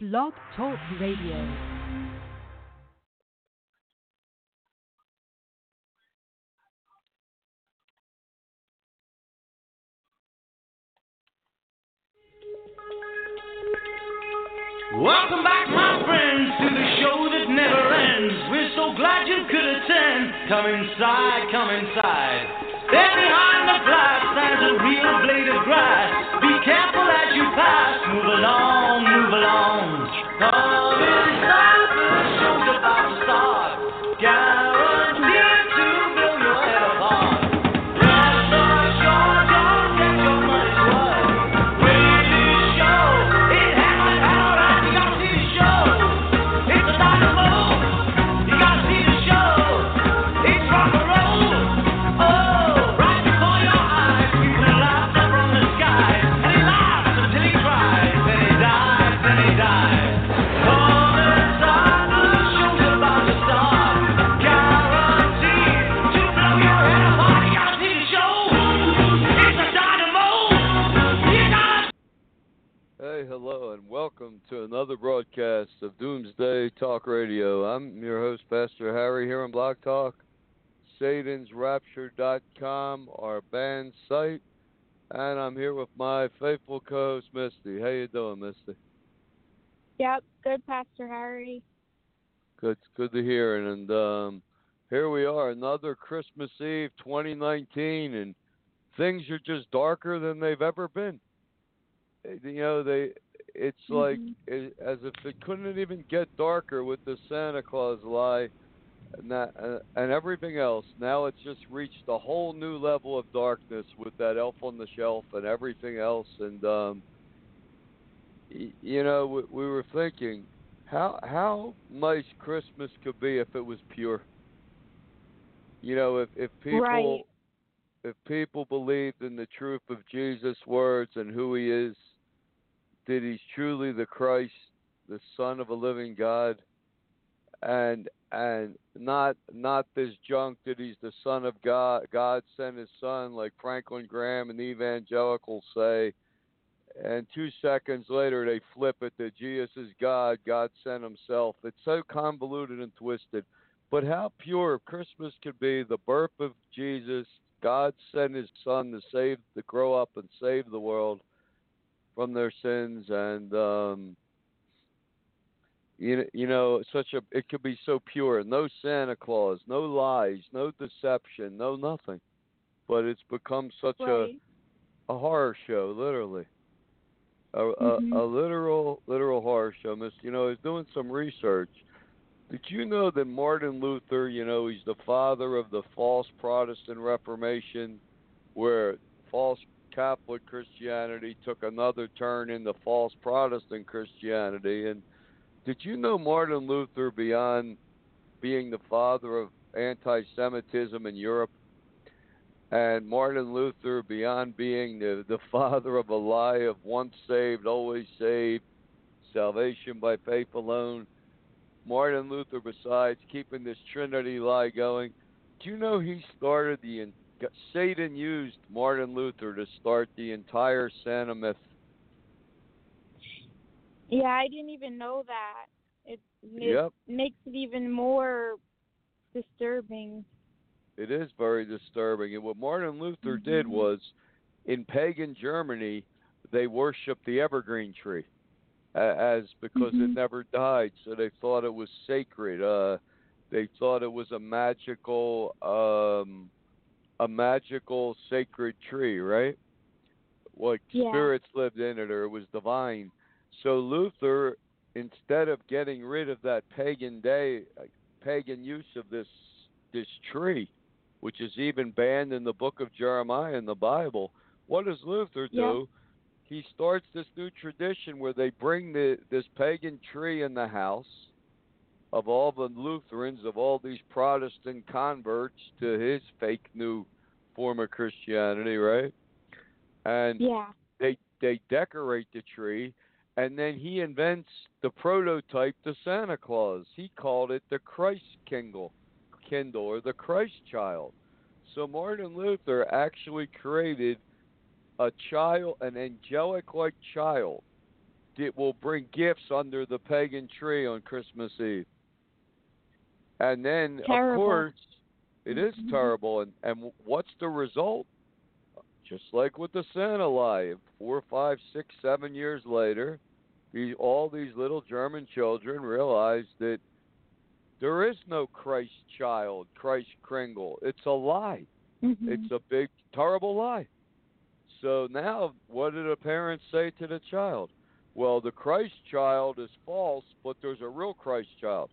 Blog Talk Radio. Welcome back, my friends, to the show that never ends. We're so glad you could attend. Come inside, come inside. Behind a real blade of grass. Be careful as you pass. Move along, move along. Come welcome to another broadcast of Doomsday Talk Radio. I'm your host, Pastor Harry, here on Blog Talk, SatansRapture.com, our band site, and I'm here with my faithful co-host, Misty. How you doing, Misty? Yep, good, Pastor Harry. Good, good to hear. And, and um, here we are, another Christmas Eve, 2019, and things are just darker than they've ever been. You know, they. It's like Mhm. it, as if it couldn't even get darker with the Santa Claus lie, and that uh, and everything else. Now it's just reached a whole new level of darkness with that Elf on the Shelf and everything else. And um, y- you know, we, we were thinking how how nice Christmas could be if it was pure. You know, if if people Right. if people believed in the truth of Jesus' words and who he is, that he's truly the Christ, the Son of a living God, and and not not this junk that he's the Son of God, God sent his Son, like Franklin Graham and the evangelicals say. And two seconds later, they flip it that Jesus is God, God sent himself. It's so convoluted and twisted. But how pure Christmas could be the birth of Jesus, God sent his son to save to grow up and save the world from their sins and um you know, you know such a it could be so pure. No santa claus no lies no deception no nothing. But it's become such Right. a a horror show literally. A, Mhm. a a literal literal horror show. Miss you know i was doing some research. Did you know that Martin Luther, you know, he's the father of the false Protestant Reformation, where false Catholic Christianity took another turn into false Protestant Christianity? And did you know Martin Luther, beyond being the father of anti Semitism in Europe, and Martin Luther, beyond being the, the father of a lie of once saved, always saved, salvation by faith alone, Martin Luther, besides keeping this Trinity lie going, do you know he started the Satan used Martin Luther to start the entire Santa myth? Yeah, I didn't even know that. It, it Yep. makes it even more disturbing. It is very disturbing. And what Martin Luther did Mhm. was, in pagan Germany, they worshipped the evergreen tree, as because it Mhm. never died, so they thought it was sacred. Uh, they thought it was a magical, um, a magical sacred tree, right? Like Yeah. spirits lived in it, or it was divine. So Luther, instead of getting rid of that pagan day, pagan use of this this tree, which is even banned in the book of Jeremiah in the Bible, what does Luther do? Yeah. He starts this new tradition where they bring the this pagan tree in the house of all the Lutherans, of all these Protestant converts to his fake new form of Christianity, right? And Yeah. they they decorate the tree and then he invents the prototype to Santa Claus. He called it the Christ Kindle Kindle or the Christ child. So Martin Luther actually created a child an angelic like child di- will bring gifts under the pagan tree on Christmas Eve. And then, Terrible. of course, it is Mhm. terrible. And and what's the result? Just like with the Santa lie, four, five, six, seven years later, these all these little German children realize that there is no Christ child, Christ Kringle. It's a lie. Mhm. It's a big, terrible lie. So now, what do the parents say to the child? Well, the Christ child is false, but there's a real Christ child.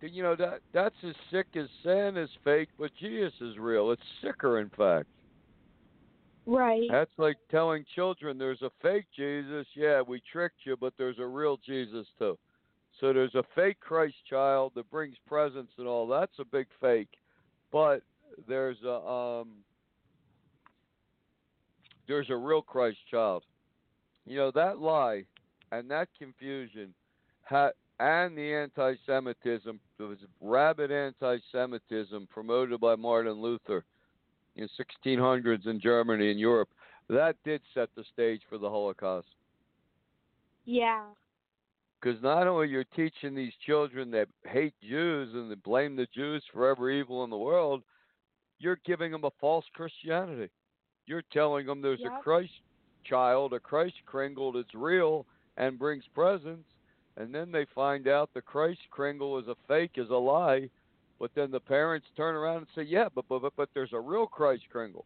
You know that that's as sick as sin is fake, but Jesus is real. It's sicker, in fact. right. That's like telling children there's a fake Jesus. Yeah, we tricked you, but there's a real Jesus too. So there's a fake Christ child that brings presents and all. That's a big fake. But there's a um there's a real Christ child. You know that lie and that confusion ha- and the anti-Semitism, there was rabid anti-Semitism promoted by Martin Luther in 1600s in Germany and Europe. That did set the stage for the Holocaust. Yeah. Because not only you're teaching these children that hate Jews and that blame the Jews for every evil in the world, you're giving them a false Christianity. You're telling them there's Yep. a Christ child, a Christ Kringle that's real and brings presents, and then they find out the Christ Kringle is a fake, is a lie. But then the parents turn around and say, "Yeah, but but but, but there's a real Christ Kringle."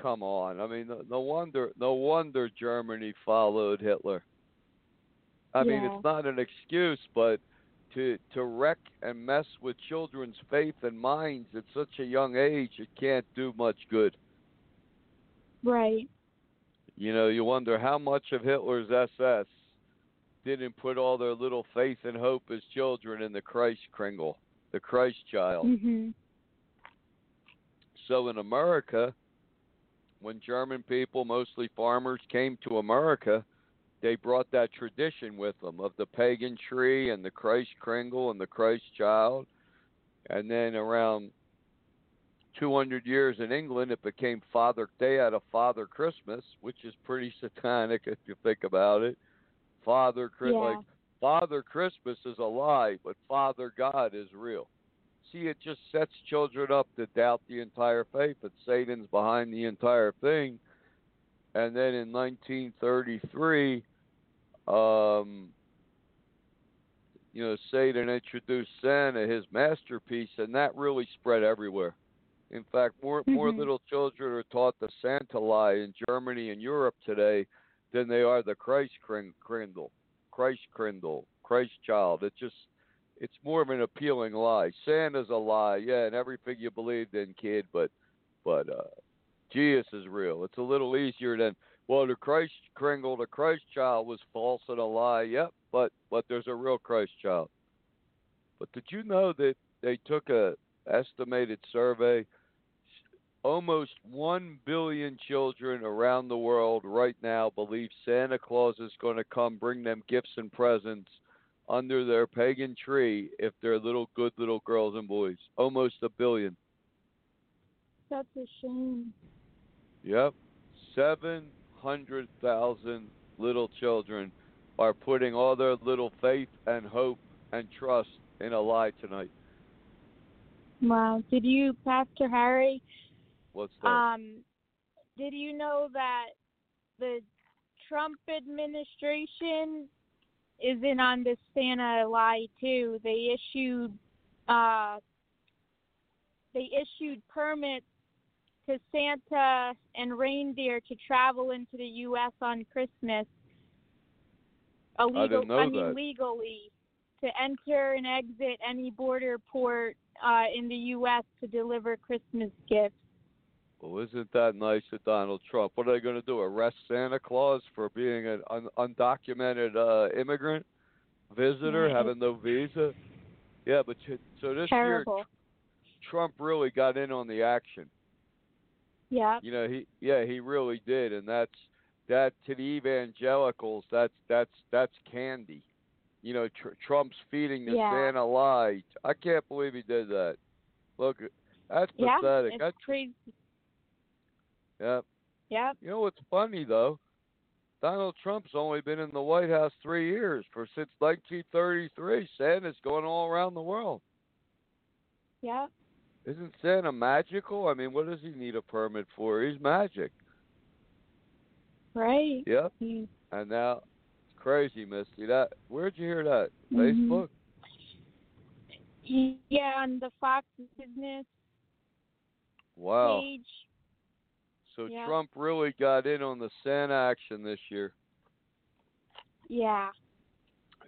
Come on, I mean, no, no wonder, no wonder Germany followed Hitler. I mean, it's not an excuse, but to to wreck and mess with children's faith and minds at such a young age, it can't do much good. Right. You know, you wonder how much of Hitler's SS didn't put all their little faith and hope as children in the Christ Kringle, the Christ child. Mhm. So in America, when German people, mostly farmers, came to America, they brought that tradition with them of the pagan tree and the Christ Kringle and the Christ child. And then around 200 years in England, it became Father. Day out of Father Christmas, which is pretty satanic if you think about it. Father, Chris, Yeah. like Father Christmas is a lie, but Father God is real. See, it just sets children up to doubt the entire faith that Satan's behind the entire thing. And then in 1933, um, you know, Satan introduced Santa, his masterpiece, and that really spread everywhere. In fact, more more Mhm. little children are taught the Santa lie in Germany and Europe today than they are the Christ crin- Krindle, Christ Krindle, Christ child. It's just it's more of an appealing lie. Santa's a lie, yeah, and everything you believed in, kid, but but uh Jesus is real. It's a little easier than well, the Christ Kringle, the Christ child was false and a lie. Yep, but but there's a real Christ child. But did you know that they took a estimated survey? Almost one billion children around the world right now believe Santa Claus is going to come bring them gifts and presents under their pagan tree if they're little good little girls and boys. Almost a billion. That's a shame. Yep. 700,000 little children are putting all their little faith and hope and trust in a lie tonight. Wow. Did you, Pastor Harry, What's that? um, did you know that the Trump administration is in on this Santa lie too? They issued uh they issued permits to Santa and reindeer to travel into the US on Christmas. Illegal, didn't know mean that. legally to enter and exit any border port uh, in the U.S. to deliver Christmas gifts. Well, isn't that nice of Donald Trump? What are they going to do? Arrest Santa Claus for being an un- undocumented uh, immigrant visitor, Yeah, having no visa? Yeah, but ch- so this year Terrible. Trump really got in on the action. Yeah. You know, he yeah, he really did, and that's that to the evangelicals. That's that's that's candy. You know, tr- Trump's feeding the Yeah. Santa lie. I can't believe he did that. Look, that's Yeah. pathetic. It's That's crazy. Yeah. Yeah. You know what's funny though? Donald Trump's only been in the White House three years. For since 1933, Santa's going all around the world. Yeah. Isn't Santa magical? I mean, what does he need a permit for? He's magic. Right. Yep. He- And now, it's crazy, Misty. That where'd you hear that? Mhm. Facebook. yeah, on the Fox Business Wow. page. So Yeah. Trump really got in on the Santa action this year. Yeah.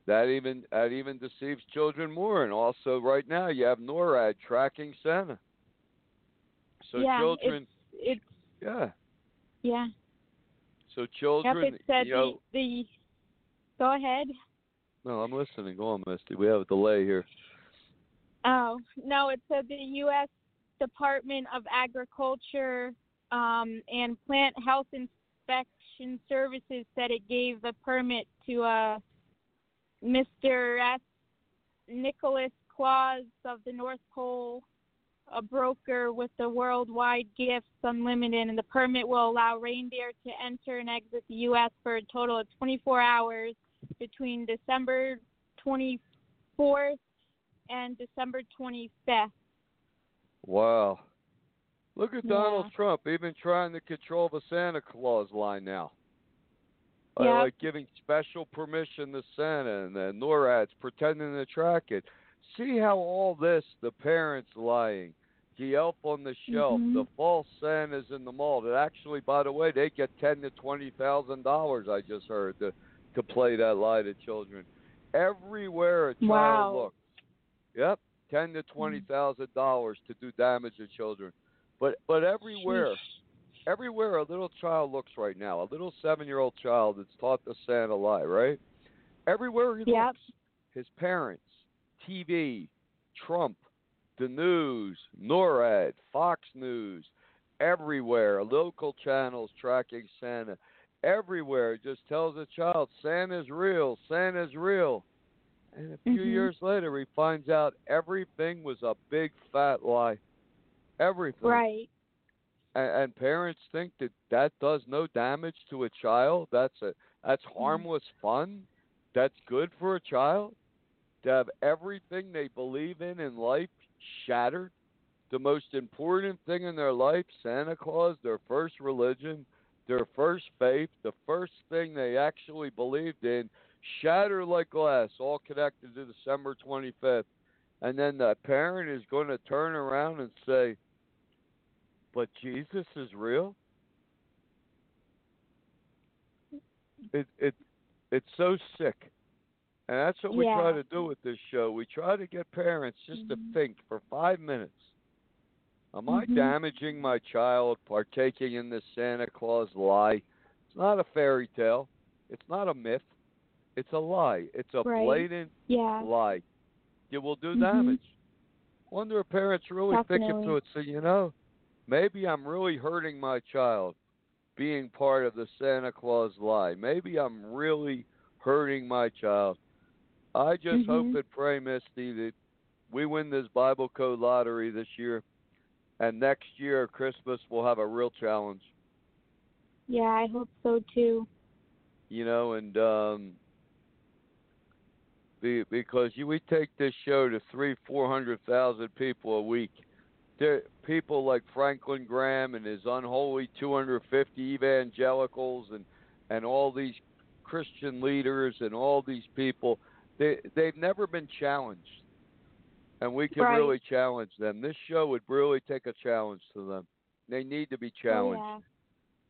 That even that even deceives children more. And also, right now, you have NORAD tracking Santa. So yeah. children, It's, it's yeah. yeah. So Yep. children, It said you know, the the. Go ahead. no, I'm listening. Go on, Misty. We have a delay here. Oh no, it said the U.S. Department of Agriculture um, and Plant Health Inspection Services said it gave the permit to uh, Mr. S. Nicholas Claus of the North Pole, a broker with the Worldwide Gifts Unlimited, and the permit will allow reindeer to enter and exit the U.S. for a total of 24 hours between December 24th and December 25th. Wow. Look at Donald Yeah. Trump even trying to control the Santa Claus line now. Uh, Yeah. Like giving special permission to Santa and the NORAD's pretending to track it. See how all this, the parents lying, the elf on the shelf, Mhm. the false Santas in the mall. That actually, by the way, they get ten to twenty thousand dollars. I just heard to to play that lie to children. Everywhere a child Wow. looks, yep, ten to twenty thousand dollars to do damage to children. But but everywhere, Sheesh. everywhere a little child looks right now, a little seven-year-old child that's taught the Santa lie, right? Everywhere he Yep. looks, his parents, TV, Trump, the news, NORAD, Fox News, everywhere, local channels tracking Santa, everywhere just tells the child Santa's real, Santa's real. And a few Mhm. years later, he finds out everything was a big fat lie. Everything. Right. And, and parents think that that does no damage to a child. That's a that's mm-hmm. harmless fun. That's good for a child to have everything they believe in in life shattered. The most important thing in their life, Santa Claus, their first religion, their first faith, the first thing they actually believed in, shattered like glass, all connected to December 25th. And then the parent is going to turn around and say, but Jesus is real. It it it's so sick, and that's what we try to do with this show. We try to get parents just to Mhm. think for five minutes. Am I Mhm. damaging my child partaking in this Santa Claus lie? It's not a fairy tale. It's not a myth. It's a lie. It's a Right. blatant Yeah. lie. It will do Mhm. damage. Wonder if parents really think Definitely. into it. Say, you know, maybe I'm really hurting my child being part of the Santa Claus lie. Maybe I'm really hurting my child. I just hope Mhm. and pray, Misty, that we win this Bible Code lottery this year, and next year Christmas we'll have a real challenge. Yeah, I hope so too. you know, and um, be, because you, we take this show to three, four hundred thousand people a week. There, people like Franklin Graham and his unholy two hundred fifty evangelicals, and and all these Christian leaders and all these people, they they've never been challenged, and we can Right. really challenge them. This show would really take a challenge to them. They need to be challenged Oh,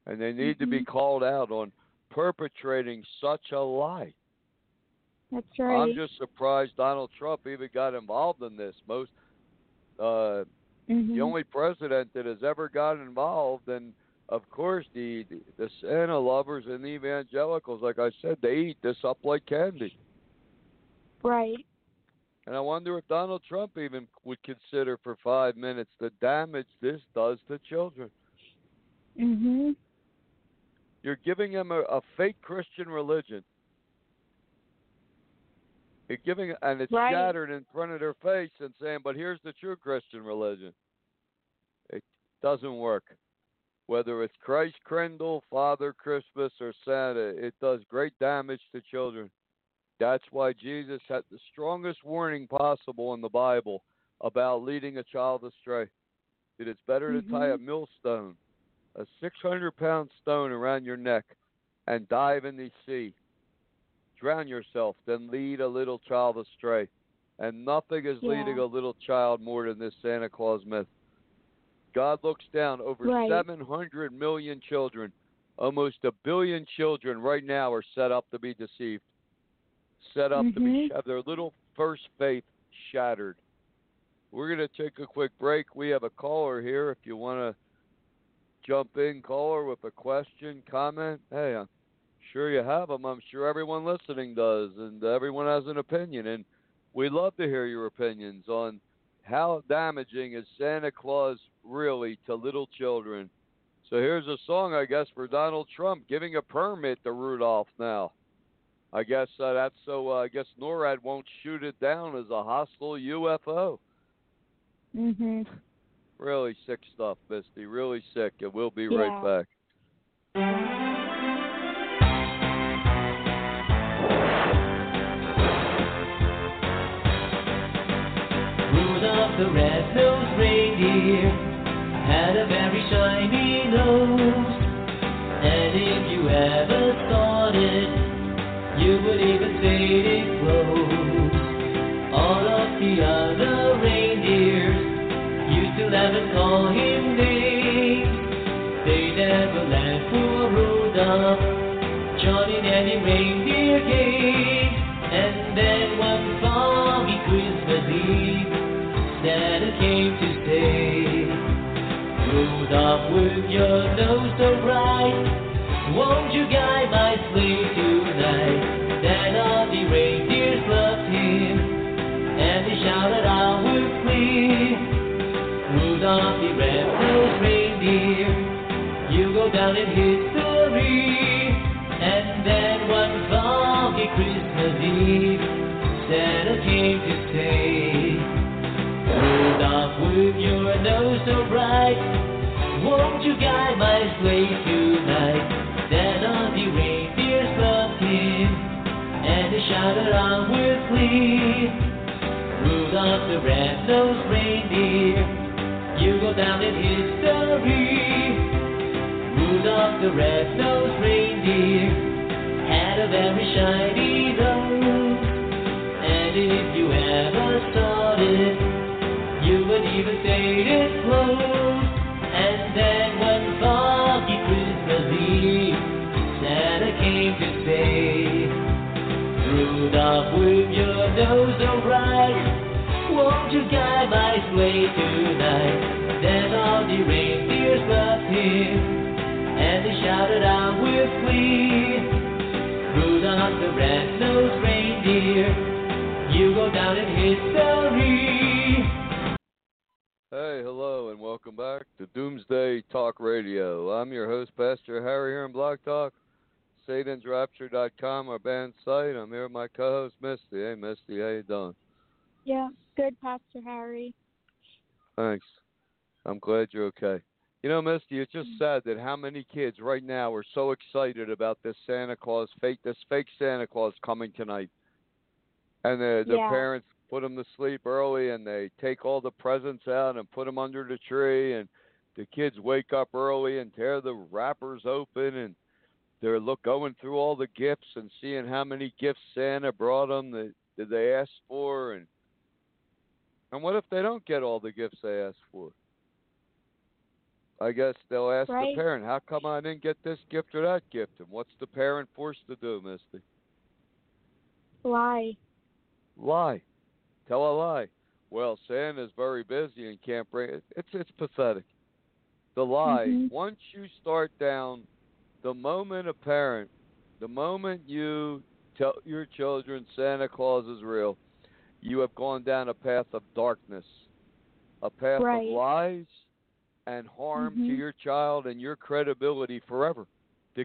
and they need to be Mhm. called out on perpetrating such a lie. That's right. I'm just surprised Donald Trump even got involved in this. Most uh Mhm. the only president that has ever got involved and of course the the Santa lovers and the evangelicals, like I said, they eat this up like candy. Right. And I wonder if Donald Trump even would consider for five minutes the damage this does to children. Mhm. You're giving them a, a fake Christian religion. Giving, and it's Right. shattered in front of their face and saying, "But here's the true Christian religion." It doesn't work. whether it's Christ Kringle, Father Christmas, or Santa, it does great damage to children. That's why Jesus had the strongest warning possible in the Bible about leading a child astray. It is better mm-hmm. to tie a millstone, a 600 pound stone around your neck, and dive in the sea. Drown yourself than lead a little child astray. And nothing is yeah. leading a little child more than this Santa Claus myth. God looks down over right. 700 million children. Almost a billion children right now are set up to be deceived, set up mm-hmm. to be have their little first faith shattered. We're going to take a quick break. We have a caller here. If you want to jump in, caller, with a question, comment, hey, I'm sure you have them. I'm sure everyone listening does, and everyone has an opinion. And we'd love to hear your opinions on how damaging is Santa Claus really to little children. So here's a song, I guess, for Donald Trump giving a permit to Rudolph now. I guess uh, that's so. Uh, I guess NORAD won't shoot it down as a hostile UFO. Mm-hmm. Really sick stuff, Misty. Really sick. And we'll be yeah. right back. Call him names. They never laughed for Rudolph, joining any reindeer came. And then one foggy Christmas Eve, Santa came to stay. Rudolph, with your nose so bright, won't you guide my history. Rudolph the red-nosed reindeer had a very shiny nose, and if you ever saw it, you would even say it glows. And then one foggy Christmas Eve, Santa came to say, Rudolph, with your nose so bright, won't you guide my sleigh tonight? Then all the reindeers loved him, and they shouted out with glee, Rudolph the red-nosed reindeer, you go down in history. Hey, hello, and welcome back to Doomsday Talk Radio. I'm your host, Pastor Harry, here on Blog Talk, SatansRapture.com, our band site. I'm here with my co-host, Misty. Hey, Misty, how you doing? Yeah, good, Pastor Harry. Thanks. I'm glad you're okay. You know, Misty, it's just mm. sad that how many kids right now are so excited about this Santa Claus fake, this fake Santa Claus coming tonight, and the the Yeah. parents put them to sleep early, and they take all the presents out and put them under the tree, and the kids wake up early and tear the wrappers open, and they're look going through all the gifts and seeing how many gifts Santa brought them that, that they asked for, and and what if they don't get all the gifts they asked for? I guess they'll ask Right. the parent, "How come I didn't get this gift or that gift?" And what's the parent forced to do, Misty? Lie. Lie. Tell a lie. Well, Santa's very busy and can't bring it. It's it's pathetic. The lie. Mhm. Once you start down, the moment a parent, the moment you tell your children Santa Claus is real, you have gone down a path of darkness, a path Right. of lies and harm to Mhm. your child and your credibility forever.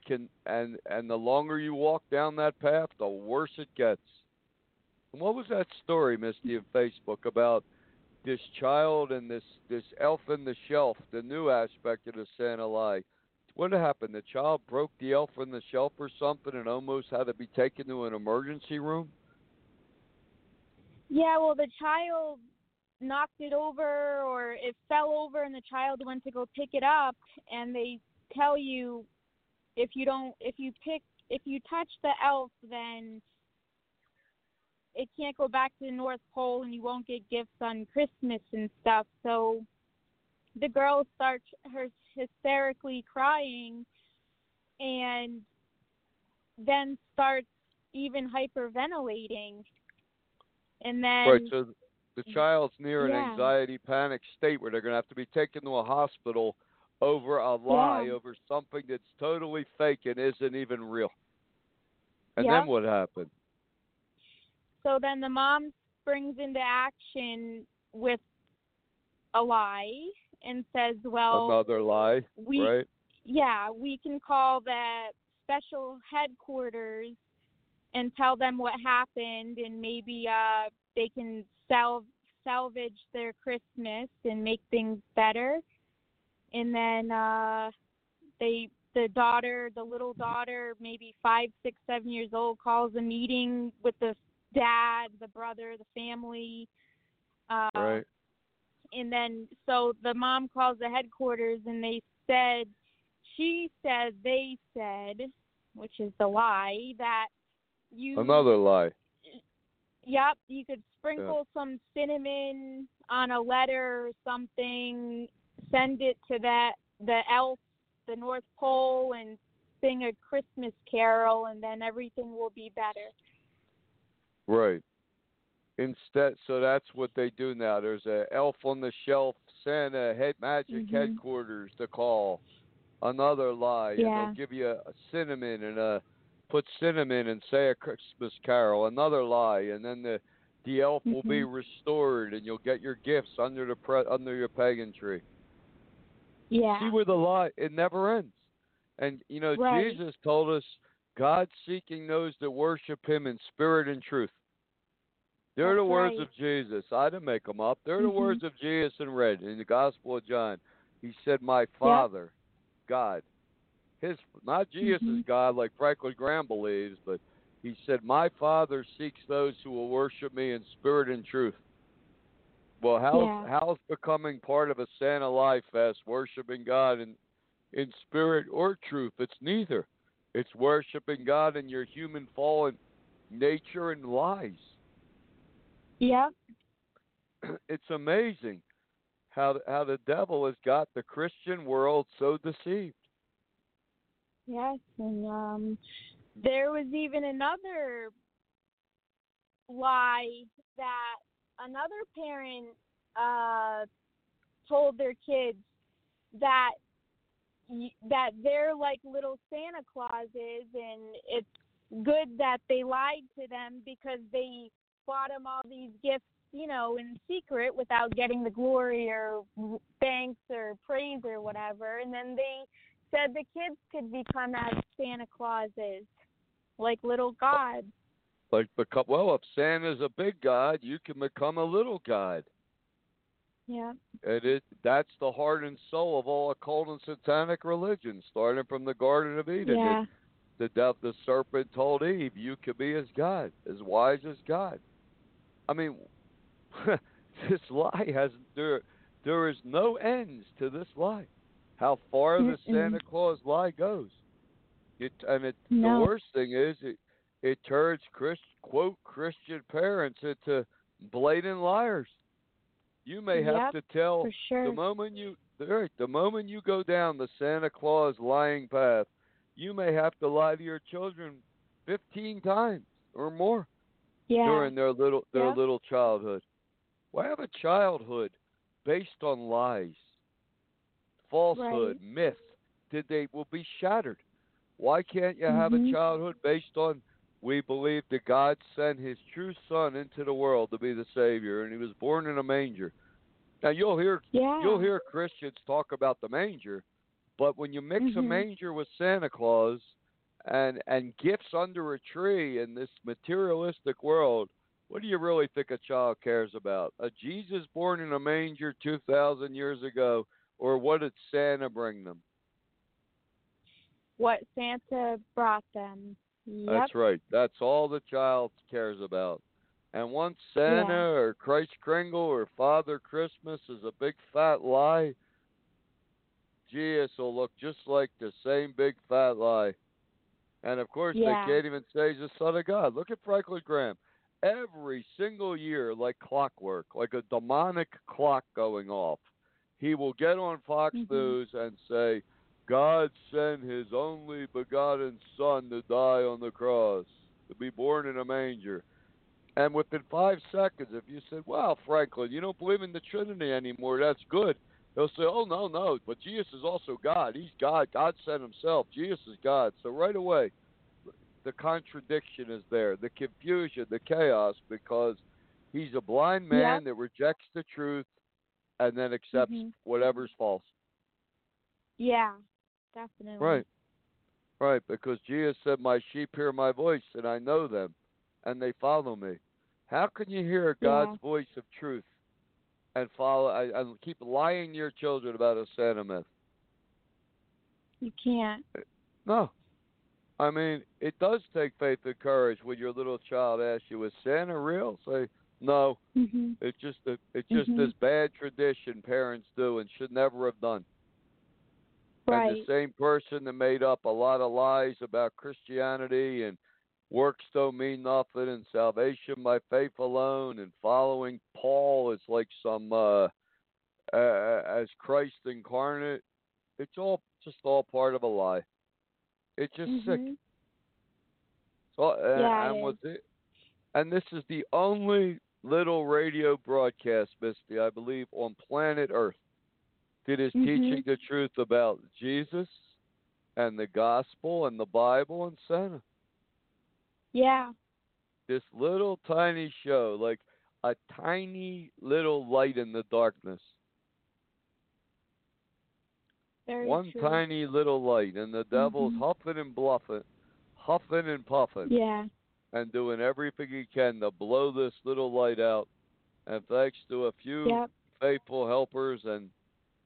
Can and and the longer you walk down that path, the worse it gets. And what was that story, Misty, of Facebook about this child and this this elf in the shelf, the new aspect of the Santa lie. What happened? The child broke the elf in the shelf or something, and almost had to be taken to an emergency room. Yeah, well, the child knocked it over, or it fell over, and the child went to go pick it up, and they tell you if you don't, if you pick, if you touch the elf, then it can't go back to the North Pole and you won't get gifts on Christmas and stuff. So the girl starts her hysterically crying and then starts even hyperventilating. And then Right, so the child's near an Yeah. anxiety panic state where they're going to have to be taken to a hospital over a lie, Yeah. over something that's totally fake and isn't even real. And Yep. then what happened? so then the mom springs into action with a lie and says, "Well, Another lie, we right? yeah, we can call the special headquarters and tell them what happened and maybe uh they can sal- salvage their Christmas and make things better." And then uh they the daughter, the little daughter, maybe five, six, seven years old, calls a meeting with the dad, the brother, the family. Uh, Right. and then so the mom calls the headquarters and they said she said they said which is the lie that you Another lie. Yep you could sprinkle some cinnamon on a letter or something send it to that the elf the north pole and sing a christmas carol and then everything will be better Right. Instead, so that's what they do now. There's a elf on the shelf, Santa head magic Mhm. headquarters to call. Another lie, and they'll give you a, a cinnamon and a put cinnamon and say a Christmas carol. Another lie, and then the the elf will be Mhm. restored, and you'll get your gifts under the pre, under your pagan tree. yeah See where the lie it never ends. And you know, Right. Jesus told us God seeking those that worship him in spirit and truth. They're the words right. of Jesus. I didn't make them up. They're the Mhm. words of Jesus in red in the Gospel of John. He said, "My Father, God." His not Jesus' Mhm. God like Franklin Graham believes, but he said, "My Father seeks those who will worship me in spirit and truth." Well, how's Yeah. how's becoming part of a Santa Life Fest worshiping God in in spirit or truth? It's neither. It's worshiping God in your human fallen nature and lies. Yeah. it's amazing how how the devil has got the Christian world so deceived. Yes, and um, there was even another lie that another parent uh, told their kids that that they're like little Santa Clauses, and it's good that they lied to them because they bought them all these gifts, you know, in secret without getting the glory or thanks or praise or whatever, and then they said the kids could become as Santa Clauses, like little gods. Like become well, if Santa's a big god, you can become a little god. Yeah. And it that's the heart and soul of all occult and satanic religions, starting from the Garden of Eden. Yeah. The death the serpent told Eve, you could be as God, as wise as God. I mean this lie has there there is no ends to this lie. How far the Santa Claus lie goes. It and it No. the worst thing is it it turns Christ, quote Christian parents into blatant liars. You may have Yep, to tell sure. the moment you right, the moment you go down the Santa Claus lying path, you may have to lie to your children fifteen times or more yeah. during their little their Yeah. little childhood. Why have a childhood based on lies, falsehood, myth? Did they will be shattered? Why can't you have Mhm. a childhood based on we believe that God sent His true Son into the world to be the Savior, and He was born in a manger? Now you'll hear yeah. you'll hear Christians talk about the manger, but when you mix a Mhm. manger with Santa Claus and and gifts under a tree in this materialistic world, What do you really think a child cares about? A Jesus born in a manger 2,000 years ago, or what did Santa bring them? What Santa brought them. Yep. That's right. That's all the child cares about. And once Santa Yeah. or Christ Kringle or Father Christmas is a big fat lie, Jesus will look just like the same big fat lie. And of course, Yeah. they can't even say he's the Son of God. Look at Franklin Graham. Every single year, like clockwork, like a demonic clock going off, he will get on Fox Mhm. News and say, God sent his only begotten Son to die on the cross, to be born in a manger. And within five seconds, if you said, Wow, Franklin, you don't believe in the Trinity anymore, that's good. They'll say, Oh, no, no, but Jesus is also God. He's God. God sent himself. Jesus is God. So right away, the contradiction is there, the confusion, the chaos, because he's a blind man that rejects the truth and then accepts Mhm. whatever's false. Yeah, definitely. Right. Right, because Jesus said, My sheep hear my voice, and I know them, and they follow me. How can you hear God's Yeah. voice of truth and follow and keep lying to your children about a Santa myth? You can't. No. I mean, it does take faith and courage when your little child asks you, "Is Santa real?" Say, "No, Mhm. it's just a, it's just Mhm. this bad tradition parents do and should never have done." And Right. the same person that made up a lot of lies about Christianity and works don't mean nothing and salvation by faith alone and following Paul is like some uh, uh as Christ incarnate. It's all just all part of a lie. It's just sick. Mhm. So, and, Yeah, and it? And this is the only little radio broadcast, Misty, I believe, on planet Earth that is Mhm. teaching the truth about Jesus and the gospel and the Bible and Santa. Yeah. This little tiny show, like a tiny little light in the darkness. Very One true. tiny little light, and the devil's Mhm. huffing and bluffing, huffing and puffing. Yeah. And doing everything he can to blow this little light out. And thanks to a few Yep. faithful helpers and,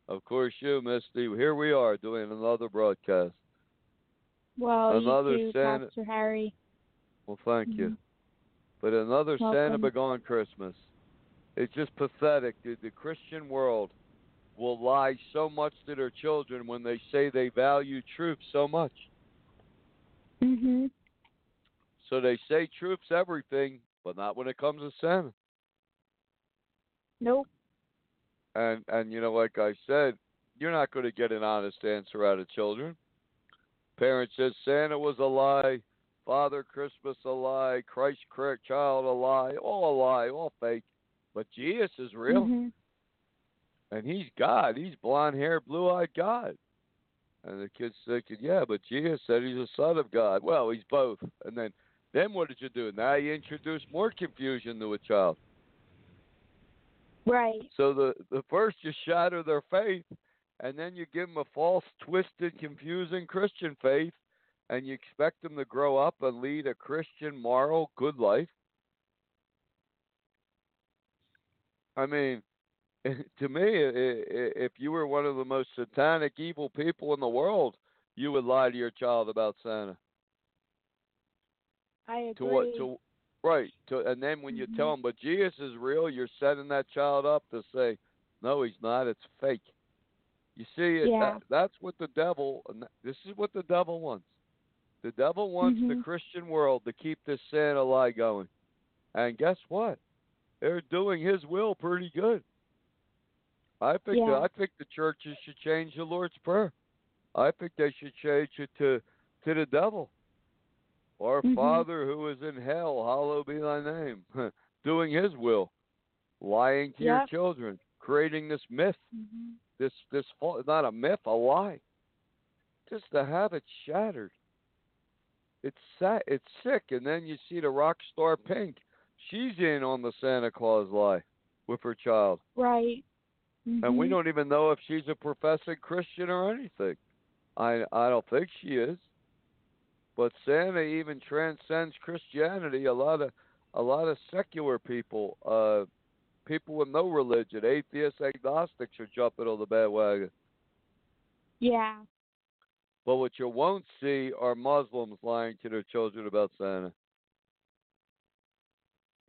of course, you, Misty, here we are doing another broadcast. Well, Another you too, Santa- Pastor Harry. Well, thank you. Mhm. But another Santa Welcome. Begone Christmas. It's just pathetic that the Christian world will lie so much to their children when they say they value truth so much. Mhm. So they say truth's everything, but not when it comes to Santa. Nope. And and you know, like I said, you're not going to get an honest answer out of children. Parents says Santa was a lie, Father Christmas a lie, Christ child a lie, all a lie, all fake. But Jesus is real, Mhm. and he's God. He's blonde haired, blue eyed God. And the kids thinking, yeah, but Jesus said he's a son of God. Well, he's both. And then, then what did you do? Now you introduce more confusion to a child. Right. So the the first you shatter their faith, and then you give them a false, twisted, confusing Christian faith, and you expect them to grow up and lead a Christian, moral, good life. I mean, to me, if you were one of the most satanic, evil people in the world, you would lie to your child about Santa. I agree. To what? To right. To and then when you tell Mhm. them, but Jesus is real, you're setting that child up to say, no, he's not. It's fake. You see, Yeah. that, that's what the devil. This is what the devil wants. The devil wants the Mhm. Christian world to keep this Santa lie going, and guess what? They're doing his will pretty good. I think the, Yeah. I think the churches should change the Lord's prayer. I think they should change it to to the devil. Our Mhm. Father who is in hell, hallowed be thy name. Doing his will. Lying to your children. Creating this myth. Mhm. This this not a myth, a lie. Just to have it shattered. It's sad it's sick. And then you see the rock star Pink. She's in on the Santa Claus lie with her child. Right. And we Mhm. don't even know if she's a professing Christian or anything. I I don't think she is. But Santa even transcends Christianity. A lot of a lot of secular people, uh, people with no religion, atheists, agnostics are jumping on the bandwagon. Yeah. But what you won't see are Muslims lying to their children about Santa.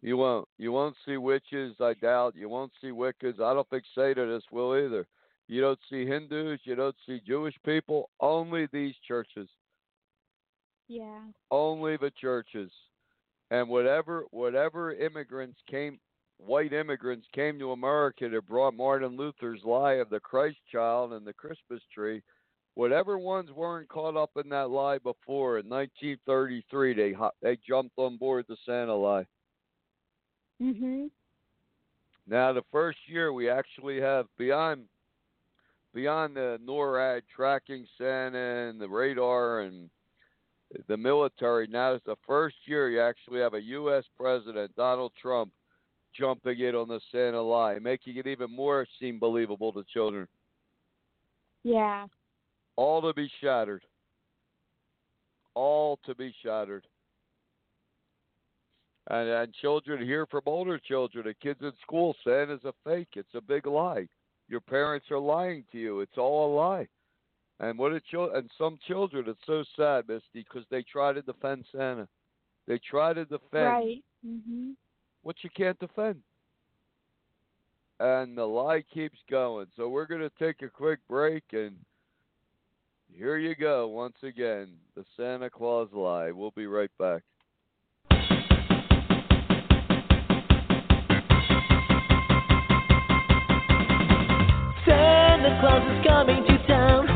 You won't. You won't see witches, I doubt. You won't see Wiccans. I don't think Satanists will either. You don't see Hindus. You don't see Jewish people. Only these churches. Yeah. Only the churches. And whatever whatever immigrants came white immigrants came to America that brought Martin Luther's lie of the Christ child and the Christmas tree, whatever ones weren't caught up in that lie before in 1933, they they jumped on board the Santa lie. Mhm. Now the first year we actually have beyond beyond the NORAD tracking Santa and the radar and the military. Now it's the first year you actually have a U.S. president, Donald Trump, jumping in on the Santa lie, making it even more seem believable to children. Yeah. All to be shattered. All to be shattered. And, and children hear from older children, the kids in school, Santa's a fake. It's a big lie. Your parents are lying to you. It's all a lie. And what a chil- and some children, it's so sad, Misty, because they try to defend Santa. They try to defend Right. Mhm. what you can't defend. And the lie keeps going. So we're going to take a quick break and here you go once again, the Santa Claus lie. We'll be right back. Santa Claus is coming to town.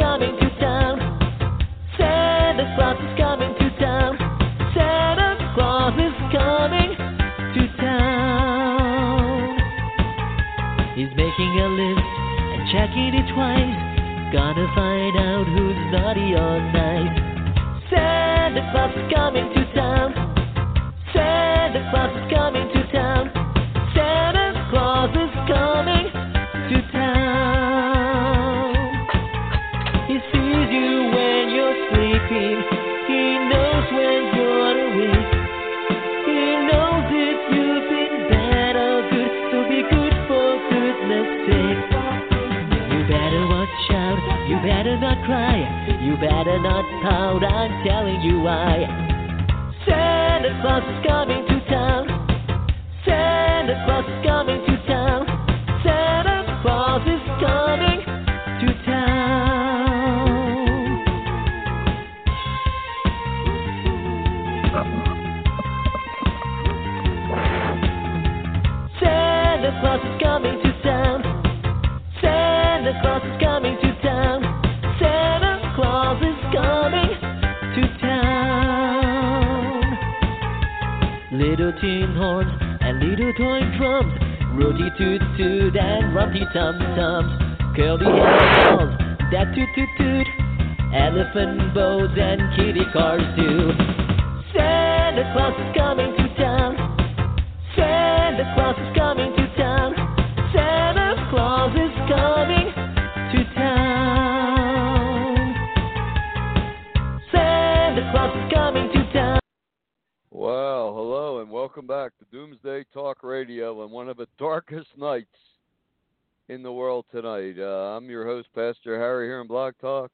in the world tonight. Uh, I'm your host, Pastor Harry, here on Blog Talk,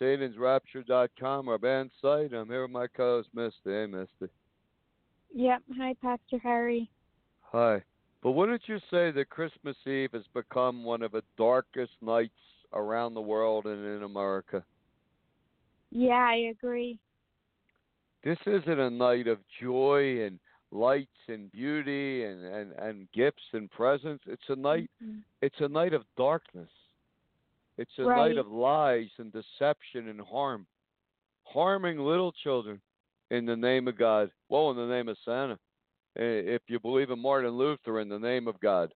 SatansRapture.com, our band site. I'm here with my co-host, Misty. Hey, Misty. Yep. Hi, Pastor Harry. Hi. But wouldn't you say that Christmas Eve has become one of the darkest nights around the world and in America? Yeah, I agree. This isn't a night of joy and lights and beauty and, and, and gifts and presents. It's a night Mhm. it's a night of darkness. It's a Right. night of lies and deception and harm. Harming little children in the name of God. Well, in the name of Santa. If you believe in Martin Luther in the name of God.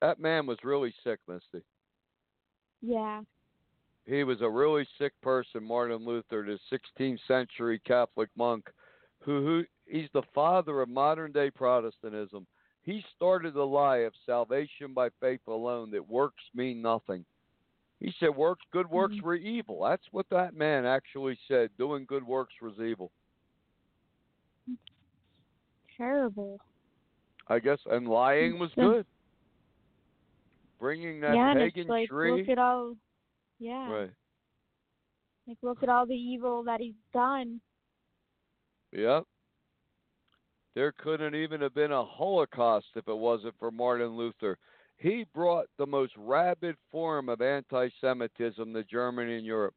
That man was really sick, Misty. Yeah. He was a really sick person, Martin Luther, the 16th century Catholic monk, who, who he's the father of modern day Protestantism. He started the lie of salvation by faith alone, that works mean nothing. He said works good works Mhm. were evil. That's what that man actually said. Doing good works was evil. Terrible. I guess and lying was good. Bringing that yeah, pagan it's like tree. look at all. Yeah. right. Like look at all the evil that he's done. Yep. There couldn't even have been a Holocaust if it wasn't for Martin Luther. He brought the most rabid form of anti Semitism to Germany and Europe.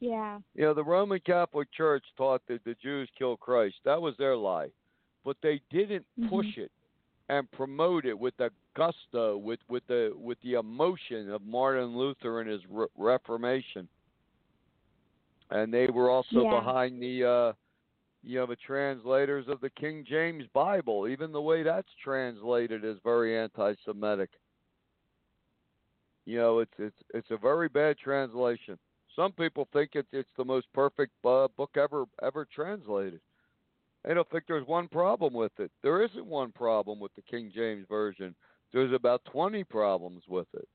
Yeah. You know, the Roman Catholic Church taught that the Jews killed Christ. That was their lie. But they didn't push it and promote it with the gusto, with, with the with the emotion of Martin Luther and his re- Reformation. And they were also Yeah. behind the uh you know the translators of the King James Bible. Even the way that's translated is very anti-Semitic. You know, it's it's it's a very bad translation. Some people think it's it's the most perfect uh, book ever ever translated. They don't think there's one problem with it. There isn't one problem with the King James version. There's about 20 problems with it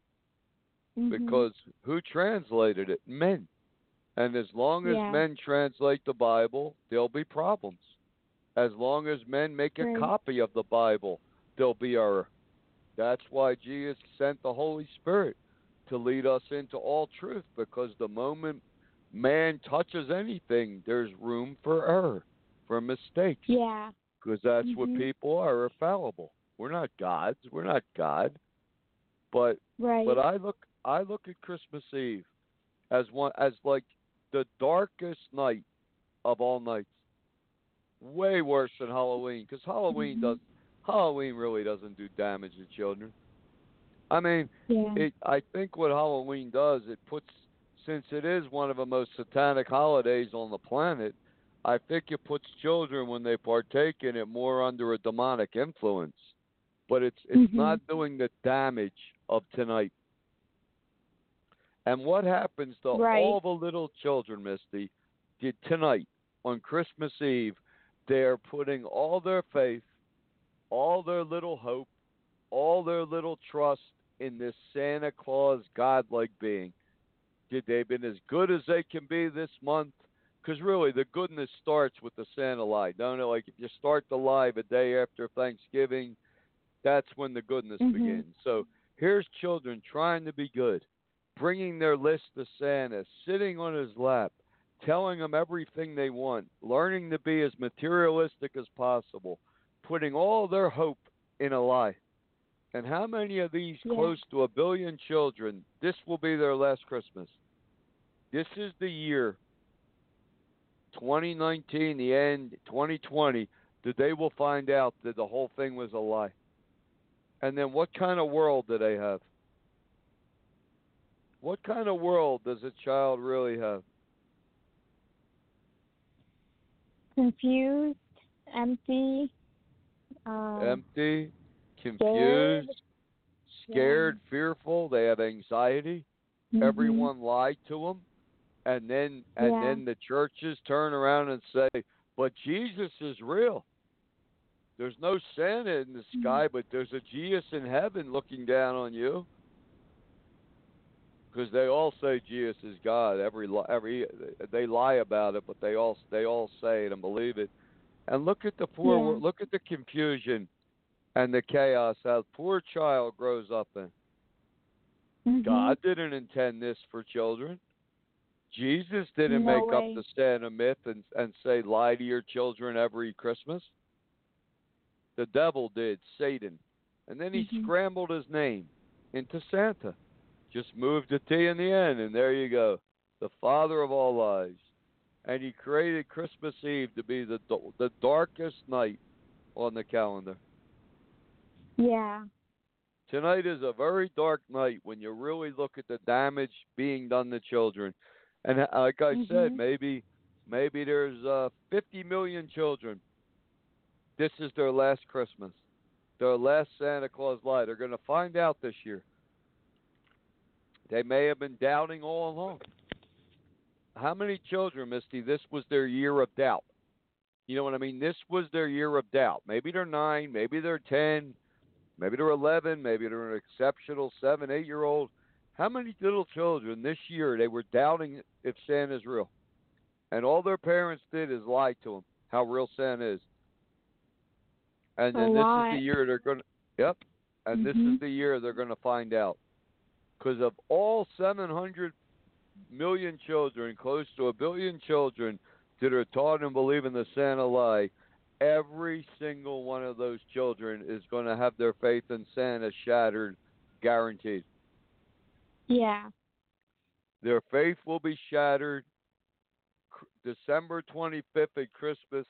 Mhm. because who translated it? Men. And as long as Yeah. men translate the Bible, there'll be problems. As long as men make a Right. copy of the Bible, there'll be error. That's why Jesus sent the Holy Spirit to lead us into all truth because the moment man touches anything, there's room for error, for mistakes Yeah. because that's what Mhm. people are, are fallible. We're not gods. We're not God. But Right. but I look I look at Christmas Eve as one as like the darkest night of all nights. Way worse than Halloween because Halloween Mhm. does Halloween really doesn't do damage to children. I mean, yeah. it I think what Halloween does it puts since it is one of the most satanic holidays on the planet, I think it puts children when they partake in it more under a demonic influence. But it's it's Mhm. not doing the damage of tonight. And what happens to Right. all the little children, Misty, did tonight on Christmas Eve? They're putting all their faith, all their little hope, all their little trust in this Santa Claus godlike being. Did they've been as good as they can be this month? Because really, the goodness starts with the Santa lie. Don't it? Like if you start the lie the day after Thanksgiving, that's when the goodness Mhm. begins. So here's children trying to be good, bringing their list to Santa, sitting on his lap, telling him everything they want, learning to be as materialistic as possible, putting all their hope in a lie. And how many of these Yeah. close to a billion children, this will be their last Christmas? This is the year 2019, the end, 2020, that they will find out that the whole thing was a lie. And then what kind of world do they have? What kind of world does a child really have? Confused, empty. Um, Empty, scared. confused, scared, fearful, they have anxiety. Mhm. everyone lied to them and then and Yeah. then the churches turn around and say but jesus is real there's no santa in the Mm-hmm. sky but there's a jesus in heaven looking down on you because they all say jesus is god every every they lie about it but they all they all say it and believe it and look at the poor Yeah. look at the confusion and the chaos that poor child grows up in Mhm. God didn't intend this for children. Jesus didn't No make way. up the Santa myth and and say lie to your children every Christmas. The devil did, Satan. And then he Mhm. scrambled his name into Santa. Just moved T in the end and there you go. The father of all lies. And he created Christmas Eve to be the the darkest night on the calendar. Yeah. Tonight is a very dark night when you really look at the damage being done to children. And uh, like I said, Mhm. maybe maybe there's uh, 50 million children. This is their last Christmas, their last Santa Claus lie. They're going to find out this year. They may have been doubting all along. How many children, Misty? This was their year of doubt. You know what I mean? This was their year of doubt. Maybe they're nine, maybe they're ten, maybe they're eleven, maybe they're an exceptional seven, eight year old. How many little children this year they were doubting if Santa's real? And all their parents did is lie to them how real Santa is. And then this is the year they're going to, yep. And this Mhm. is the year they're going to find out. Because of all 700 million children, close to a billion children that are taught and believe in the Santa lie, every single one of those children is going to have their faith in Santa shattered, guaranteed. Yeah. Their faith will be shattered. December 25th at Christmas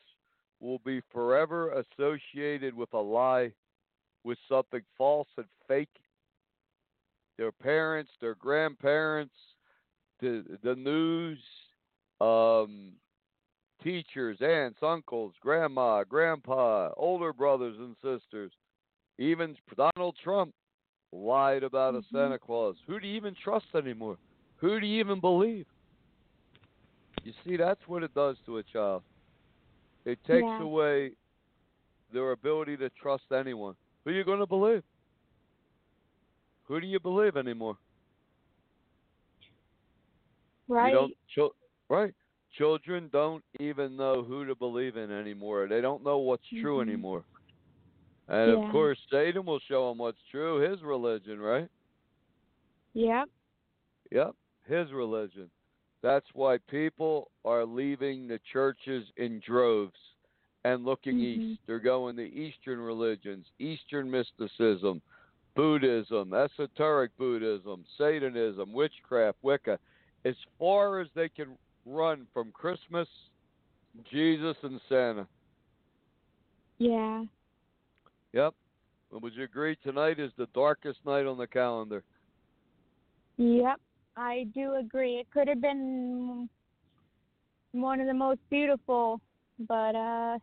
will be forever associated with a lie, with something false and fake. Their parents, their grandparents, the the news, um, teachers, aunts, uncles, grandma, grandpa, older brothers and sisters, even Donald Trump lied about a Mhm. Santa Claus. Who do you even trust anymore? Who do you even believe? You see, that's what it does to a child. It takes Yeah. away their ability to trust anyone. Who are you going to believe? Who do you believe anymore? Right. You don't, chil- right? Children don't even know who to believe in anymore. They don't know what's true Mhm. anymore. And Yeah. of course, Satan will show them what's true, his religion, right? Yep. Yep, his religion. That's why people are leaving the churches in droves and looking Mhm. east. They're going to Eastern religions, Eastern mysticism, Buddhism, esoteric Buddhism, Satanism, witchcraft, Wicca, as far as they can run from Christmas, Jesus, and Santa. Yeah. Yep. And would you agree tonight is the darkest night on the calendar? Yep. I do agree. It could have been one of the most beautiful, but uh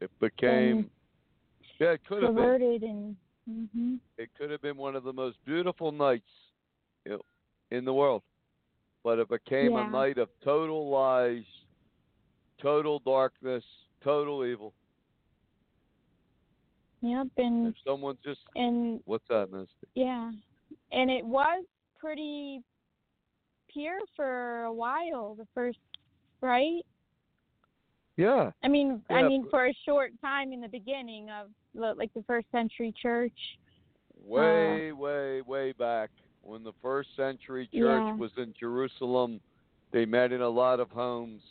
It became, yeah, it could have been. and mhm. It could have been one of the most beautiful nights in the world, but it became Yeah. a night of total lies, total darkness, total evil. Yep, and If someone just, and what's that, Misty? yeah. And it was pretty pure for a while, the first right? Yeah, I mean, I mean, for a short time in the beginning of like the first century church. way, uh, way, way back when the first century church Yeah. was in Jerusalem, they met in a lot of homes.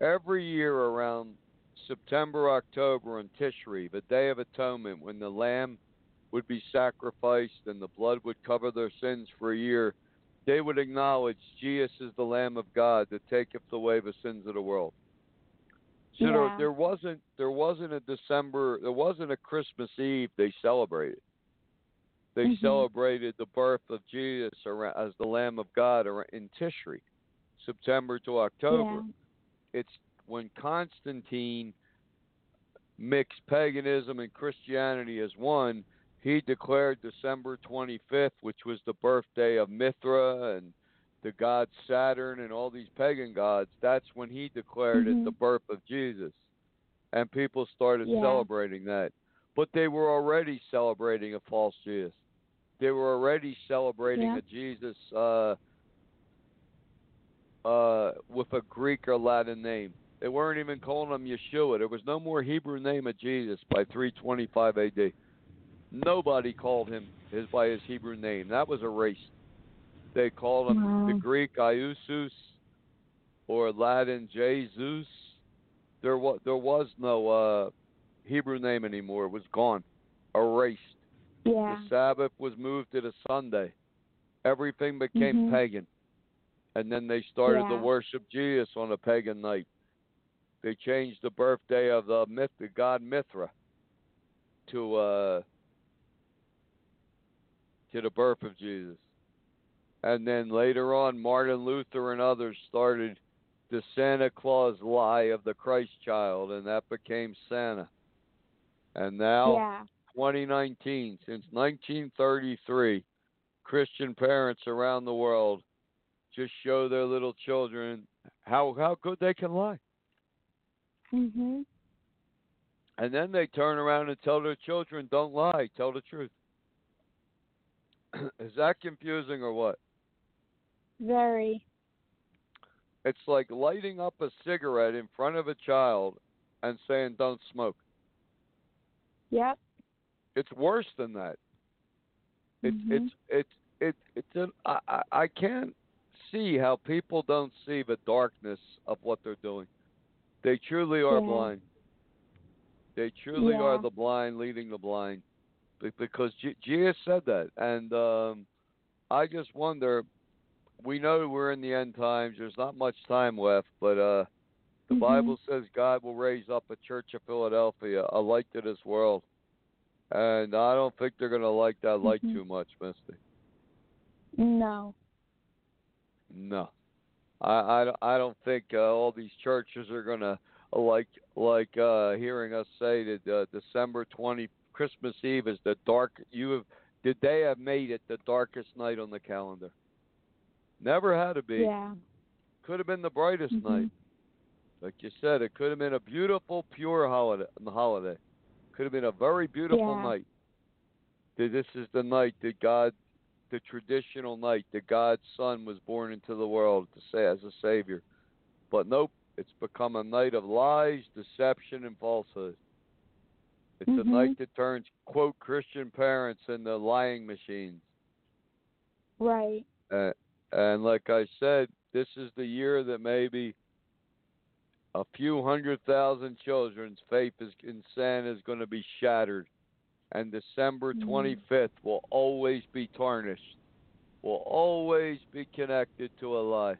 Every year around September, October, and Tishri, the Day of Atonement, when the lamb would be sacrificed and the blood would cover their sins for a year, they would acknowledge Jesus is the Lamb of God that taketh away the sins of the world. So Yeah. there, there wasn't there wasn't a December there wasn't a Christmas Eve they celebrated. They Mhm. celebrated the birth of Jesus around, as the Lamb of God in Tishri, September to October. Yeah. It's when Constantine mixed paganism and Christianity as one. He declared December 25th, which was the birthday of Mithra and the god Saturn and all these pagan gods. That's when he declared it Mhm. the birth of Jesus. And people started Yeah. celebrating that. But they were already celebrating a false Jesus. They were already celebrating Yeah. a Jesus uh, uh, with a Greek or Latin name. They weren't even calling him Yeshua. There was no more Hebrew name of Jesus by 325 AD. Nobody called him his by his Hebrew name. That was erased. They called him the Greek Iusus or Latin Jesus. There was there was no uh, Hebrew name anymore. It was gone, erased. Yeah. The Sabbath was moved to the Sunday. Everything became Mhm. pagan. And then they started to worship Jesus on a pagan night. They changed the birthday of the myth, the god Mithra, to uh, to the birth of Jesus. And then later on, Martin Luther and others started the Santa Claus lie of the Christ child, and that became Santa. And now, Yeah. 2019, since 1933, Christian parents around the world just show their little children how how good they can lie. Mhm. And then they turn around and tell their children, don't lie, tell the truth. Is that confusing or what? Very. It's like lighting up a cigarette in front of a child and saying, don't smoke. Yep. It's worse than that. It's Mhm. it's it's it, it's an, I, I I can't see how people don't see the darkness of what they're doing. They truly are Yeah. blind. They truly are the blind leading the blind, because G- Jesus said that, and um, I just wonder. We know we're in the end times. There's not much time left, but uh, the Mhm. Bible says God will raise up a church of Philadelphia, a light to this world, and I don't think they're going to like that light Mhm. too much, Misty. No. No, I I, don't- I don't think uh, all these churches are gonna like like uh, hearing us say that uh, December twenty Christmas Eve is the dark. You have did they have made it the darkest night on the calendar? Never had to be. Yeah. Could have been the brightest Mhm. night. Like you said, it could have been a beautiful, pure holiday. Holiday could have been a very beautiful Yeah. night. This is the night that God, the traditional night that God's Son was born into the world to say as a Savior. But nope, it's become a night of lies, deception, and falsehood. It's a Mhm. night that turns quote Christian parents into lying machines. Right. Uh, and like I said, this is the year that maybe a few hundred thousand children's faith is, in Santa is going to be shattered. And December Mm. 25th will always be tarnished, will always be connected to a lie.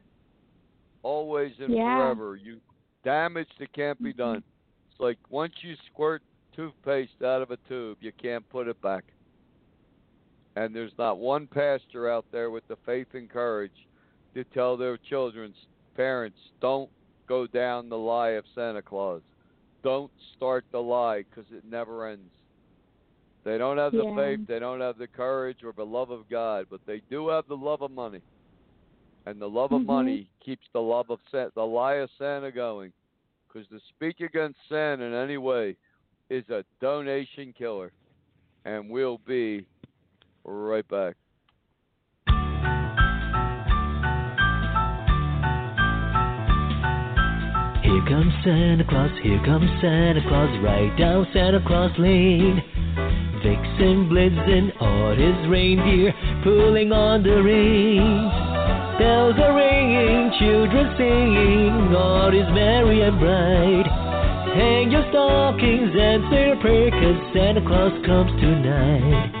Always and Yeah. forever. You damage that can't be Mhm. done. It's like once you squirt toothpaste out of a tube, you can't put it back. And there's not one pastor out there with the faith and courage to tell their children's parents, don't go down the lie of Santa Claus. Don't start the lie because it never ends. They don't have the Yeah. faith, they don't have the courage or the love of God, but they do have the love of money. And the love of Mhm. money keeps the love of Sa- the lie of Santa going. Because to speak against Santa in any way is a donation killer. And we'll be right back. Here comes Santa Claus, here comes Santa Claus, right down Santa Claus Lane. Vixen Blitzen on his reindeer, pulling on the reins. Bells are ringing, children singing, all is merry and bright. Hang your stockings and say a prayer, 'cause Santa Claus comes tonight.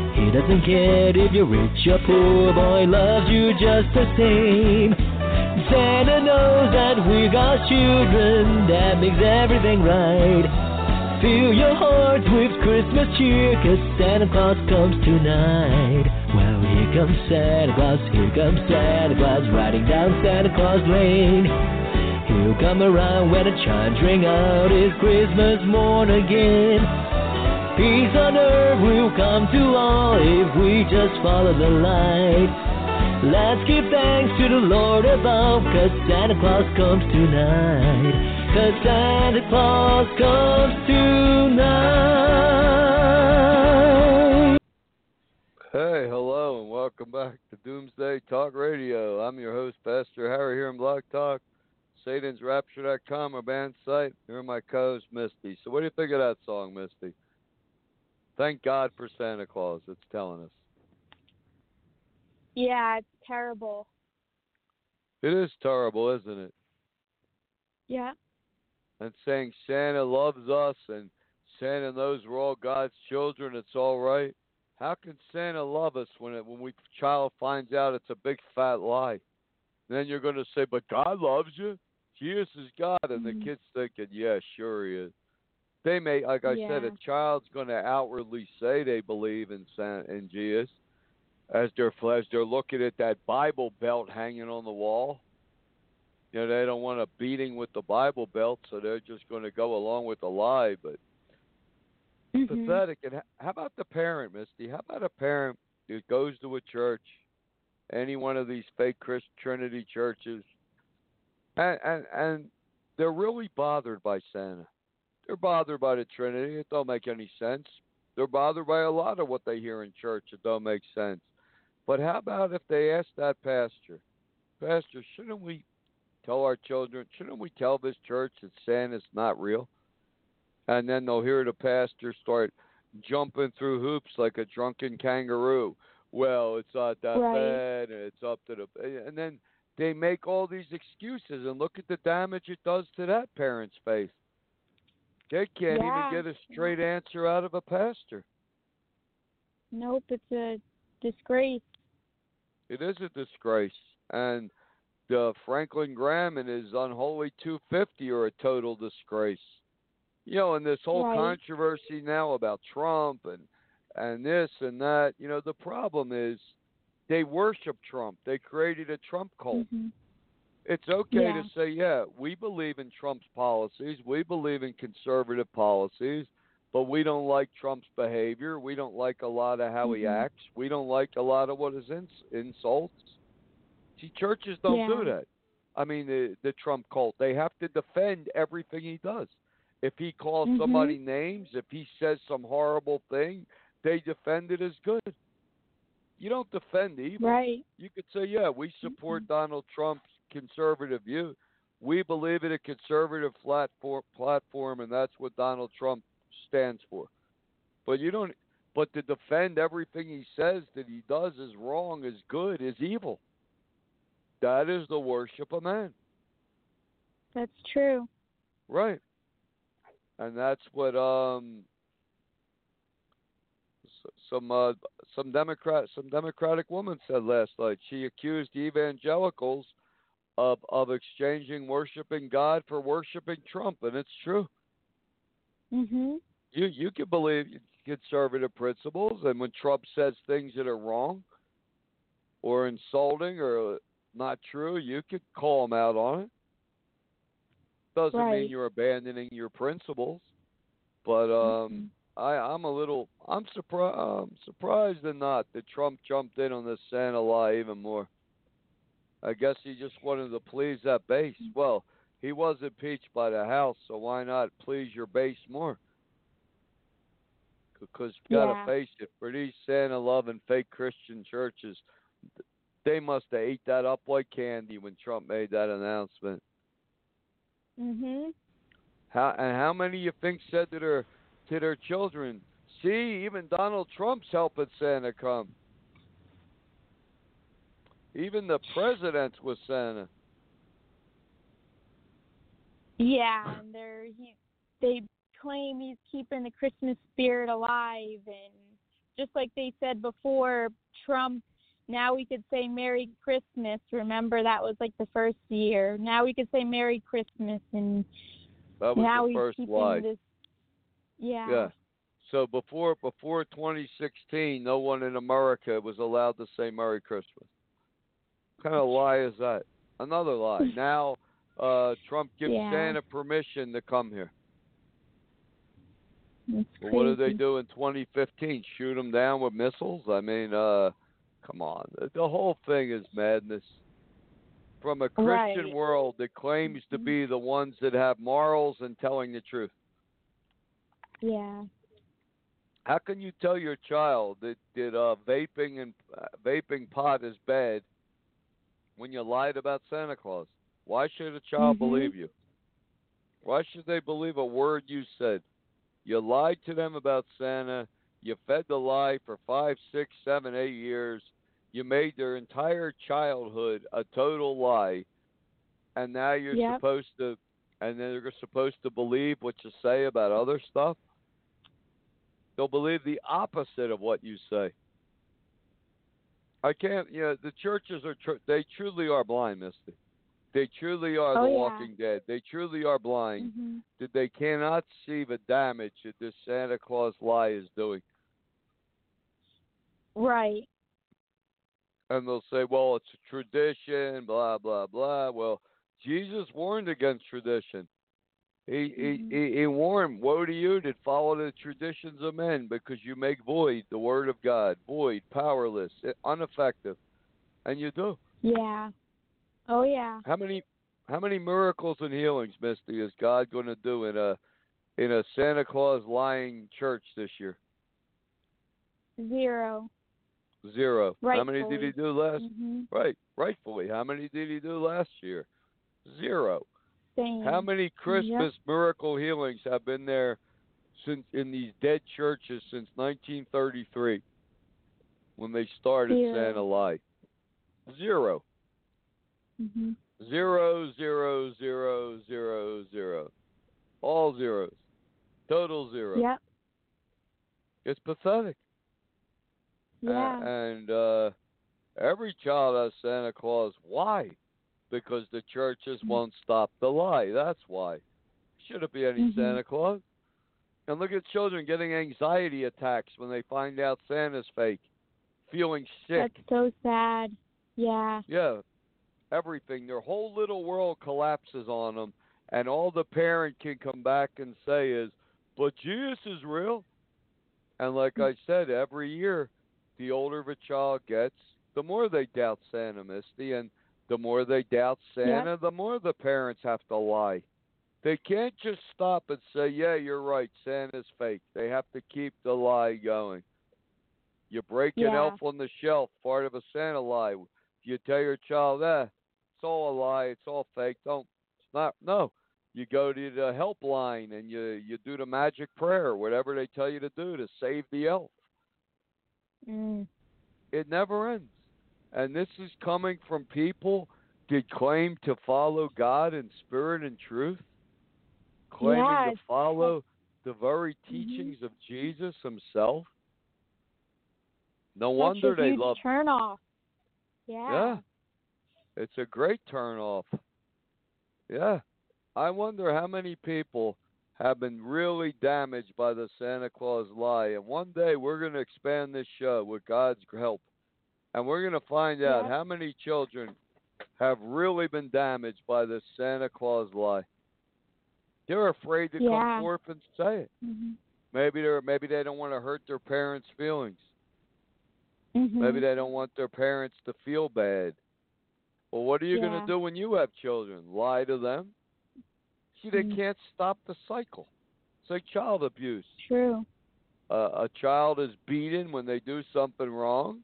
He doesn't care if you're rich or poor, boy loves you just the same. Santa knows that we got children, that makes everything right. Fill your hearts with Christmas cheer, 'cause Santa Claus comes tonight. Well, here comes Santa Claus, here comes Santa Claus, riding down Santa Claus Lane. He'll come around when the chimes ring out, it's Christmas morn again. Peace on earth will come to all if we just follow the light. Let's give thanks to the Lord above, 'cause Santa Claus comes tonight. 'Cause Santa Claus comes tonight. Hey, hello, and welcome back to Doomsday Talk Radio. I'm your host, Pastor Harry, here on Blog Talk, SatansRapture.com, our band site. Here are my co-host, Misty. So, what do you think of that song, Misty? Thank God for Santa Claus. It's telling us. Yeah, it's terrible. It is terrible, isn't it? Yeah. And saying Santa loves us and Santa knows we're all God's children. It's all right. How can Santa love us when it, when we child finds out it's a big fat lie? then you're going to say, "But God loves you. Jesus is God," and the Mhm. kid's thinking, "Yeah, sure he is." They may, like I Yeah. said, a child's going to outwardly say they believe in San, in Jesus, as they're as they're looking at that Bible belt hanging on the wall. You know, they don't want a beating with the Bible belt, so they're just going to go along with the lie. But Mhm. pathetic. And how about the parent, Misty? How about a parent who goes to a church, any one of these fake Christ Trinity churches, and and and they're really bothered by Santa. They're bothered by the Trinity. It don't make any sense. They're bothered by a lot of what they hear in church. It don't make sense. But how about if they ask that pastor, Pastor, shouldn't we tell our children? Shouldn't we tell this church that Santa's not real? and then they'll hear the pastor start jumping through hoops like a drunken kangaroo. Well, it's not that Right. bad, it's up to the. And then they make all these excuses, and look at the damage it does to that parent's faith. They can't Yeah. even get a straight answer out of a pastor. Nope, it's a disgrace. It is a disgrace, and the Franklin Graham and his unholy 250 are a total disgrace. You know, and this whole Right. controversy now about Trump and and this and that. You know, the problem is they worship Trump. They created a Trump cult. Mhm. It's okay Yeah. to say, yeah, we believe in Trump's policies. We believe in conservative policies, but we don't like Trump's behavior. We don't like a lot of how he Mhm. acts. We don't like a lot of what his ins- insults. See, churches don't Yeah. do that. I mean, the the Trump cult. They have to defend everything he does. If he calls Mhm. somebody names, if he says some horrible thing, they defend it as good. You don't defend evil. Right. You could say, yeah, we support Donald Trump's conservative view. We believe in a conservative platform, platform, and that's what Donald Trump stands for. But you don't. But to defend everything he says that he does is wrong, is good, is evil. That is the worship of man, That's true. right? And that's what um some uh, some Democrat some Democratic woman said last night. She accused evangelicals of of exchanging worshiping God for worshiping Trump, and it's true. Mhm. You you can believe conservative principles, and when Trump says things that are wrong or insulting or not true, you could call him out on it. Doesn't mean you're abandoning your principles, but um, I I'm a little I'm surprised um, surprised and not that Trump jumped in on this Santa lie even more. I guess he just wanted to please that base. Well, he was impeached by the House, so why not please your base more? Because you gotta face it, for these Santa loving fake Christian churches, they must have ate that up like candy when Trump made that announcement. Mhm. How and how many you think said to their to their children, "See, even Donald Trump's helping Santa come. Even the president was Santa." Yeah, and they're he they claim he's keeping the Christmas spirit alive and just like they said before, Trump now we could say Merry Christmas. Remember that was like the first year. Now we could say Merry Christmas and That was now the first keeping lie. this Yeah. Yeah. So before before 2016, no one in America was allowed to say Merry Christmas. What kind of lie is that? Another lie. Now uh, Trump gives Yeah. Santa permission to come here. Well, what did they do in 2015? Shoot them down with missiles? I mean, uh, come on. The, the whole thing is madness. From a Christian Right. world that claims to be the ones that have morals and telling the truth. Yeah. How can you tell your child that that uh, vaping and uh, vaping pot is bad when you lied about Santa Claus? Why should a child Mhm. believe you? Why should they believe a word you said? You lied to them about Santa. You fed the lie for five, six, seven, eight years. You made their entire childhood a total lie, and now you're Yep. supposed to, and then they're supposed to believe what you say about other stuff. They'll believe the opposite of what you say. I can't. You know, the churches are. Tr- they truly are blind, Misty. They truly are Oh, the yeah. walking dead. They truly are blind. hmm That they cannot see the damage that this Santa Claus lie is doing. Right. And they'll say, well, it's a tradition, blah, blah, blah. Well, Jesus warned against tradition. He, he, he, warned, woe to you that follow the traditions of men because you make void the word of God, void, powerless, eh, ineffective. And you do. Yeah. Oh yeah. How many how many miracles and healings, Misty, is God going to do in a in a Santa Claus lying church this year? Zero. Zero. Rightfully. How many did he do last? hmm Right, rightfully. How many did he do last year? Zero. How many Christmas miracle healings have been there since in these dead churches since 1933 when they started Zero. Santa Lie? Zero. hmm Zero, zero, zero, zero, zero. All zeros. Total zero. Yep. It's pathetic. A- Yeah. and uh, every child has Santa Claus. Why? Because the churches Mm. won't stop the lie. That's why. Shouldn't be any Mhm. Santa Claus. And look at children getting anxiety attacks when they find out Santa's fake, feeling sick. That's so sad. Yeah. Yeah, everything. Their whole little world collapses on them, and all the parent can come back and say is, "But Jesus is real." And like I said, every year, the older the child gets, the more they doubt Santa, Misty, and the more they doubt Santa, the more the parents have to lie. They can't just stop and say, "Yeah, you're right, Santa's fake." They have to keep the lie going. You break an elf on the shelf, part of a Santa lie. You tell your child, "Eh, it's all a lie, it's all fake." Don't. It's not. No. You go to the helpline and you you do the magic prayer, whatever they tell you to do to save the elf. Mm. It never ends. And this is coming from people that claim to follow God in spirit and truth, claiming Yeah, to follow the very Mhm. teachings of Jesus himself. No Such wonder they love turn off. Yeah. Yeah. It's a great turn off. Yeah. I wonder how many people have been really damaged by the Santa Claus lie. And one day we're going to expand this show with God's help. And we're going to find out Yeah. how many children have really been damaged by this Santa Claus lie. They're afraid to Yeah. come forth and say it. Mhm. Maybe they're maybe they don't want to hurt their parents' feelings. Mhm. Maybe they don't want their parents to feel bad. Well, what are you going to do when you have children? Lie to them? See, they Mm. can't stop the cycle. It's like child abuse. True. Uh, a child is beaten when they do something wrong,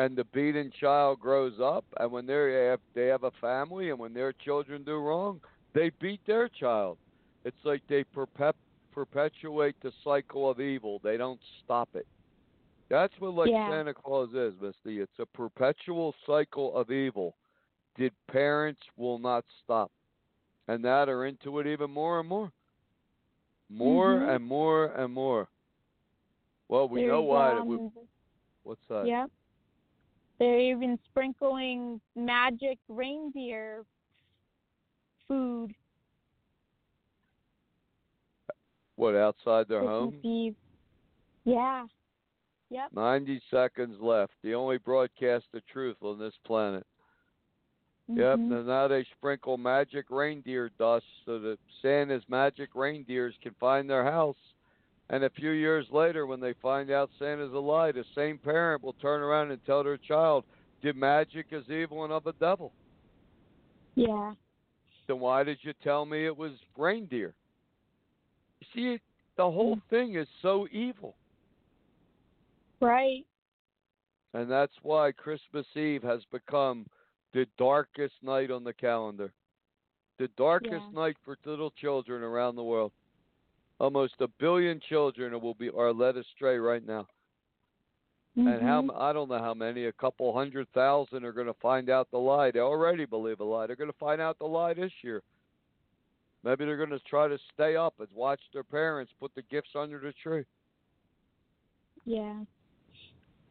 and the beaten child grows up, and when they have they have a family, and when their children do wrong, they beat their child. It's like they perpet- perpetuate the cycle of evil. They don't stop it. That's what like Yeah. Santa Claus is, Misty. It's a perpetual cycle of evil Did parents will not stop. And that are into it even more and more. More Mhm. and more and more. Well, we know why. Um, we, what's that? Yep. They're even sprinkling magic reindeer food What, outside their Christmas home? Eve. Yeah. Yep. 90 seconds left. The only broadcast of truth on this planet. Yep, Mhm. and now they sprinkle magic reindeer dust so that Santa's magic reindeers can find their house. And a few years later, when they find out Santa's a lie, the same parent will turn around and tell their child, "Did magic is evil and of the devil." Yeah. Then why did you tell me it was reindeer? You see, the whole Mm. thing is so evil. Right. And that's why Christmas Eve has become the darkest night on the calendar. The darkest Yeah. night for little children around the world. Almost a billion children will be are led astray right now. And how Mhm. m- I don't know how many, a couple hundred thousand are going to find out the lie. They already believe a lie. They're going to find out the lie this year. Maybe they're going to try to stay up and watch their parents put the gifts under the tree. Yeah.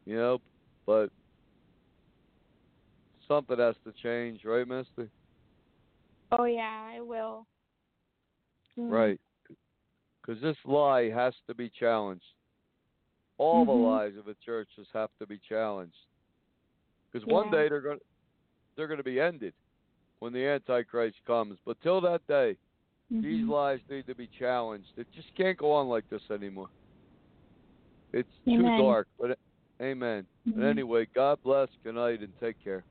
You know, but something has to change, right, Misty? Oh yeah, I will. Mm. Right. Because this lie has to be challenged. All the Mhm. lies of the churches have to be challenged. Because one day they're going they're going to be ended when the Antichrist comes. But till that day, these Mhm. lies need to be challenged. It just can't go on like this anymore. It's Amen. too dark. But amen. But Mhm. anyway, God bless. Good night and take care.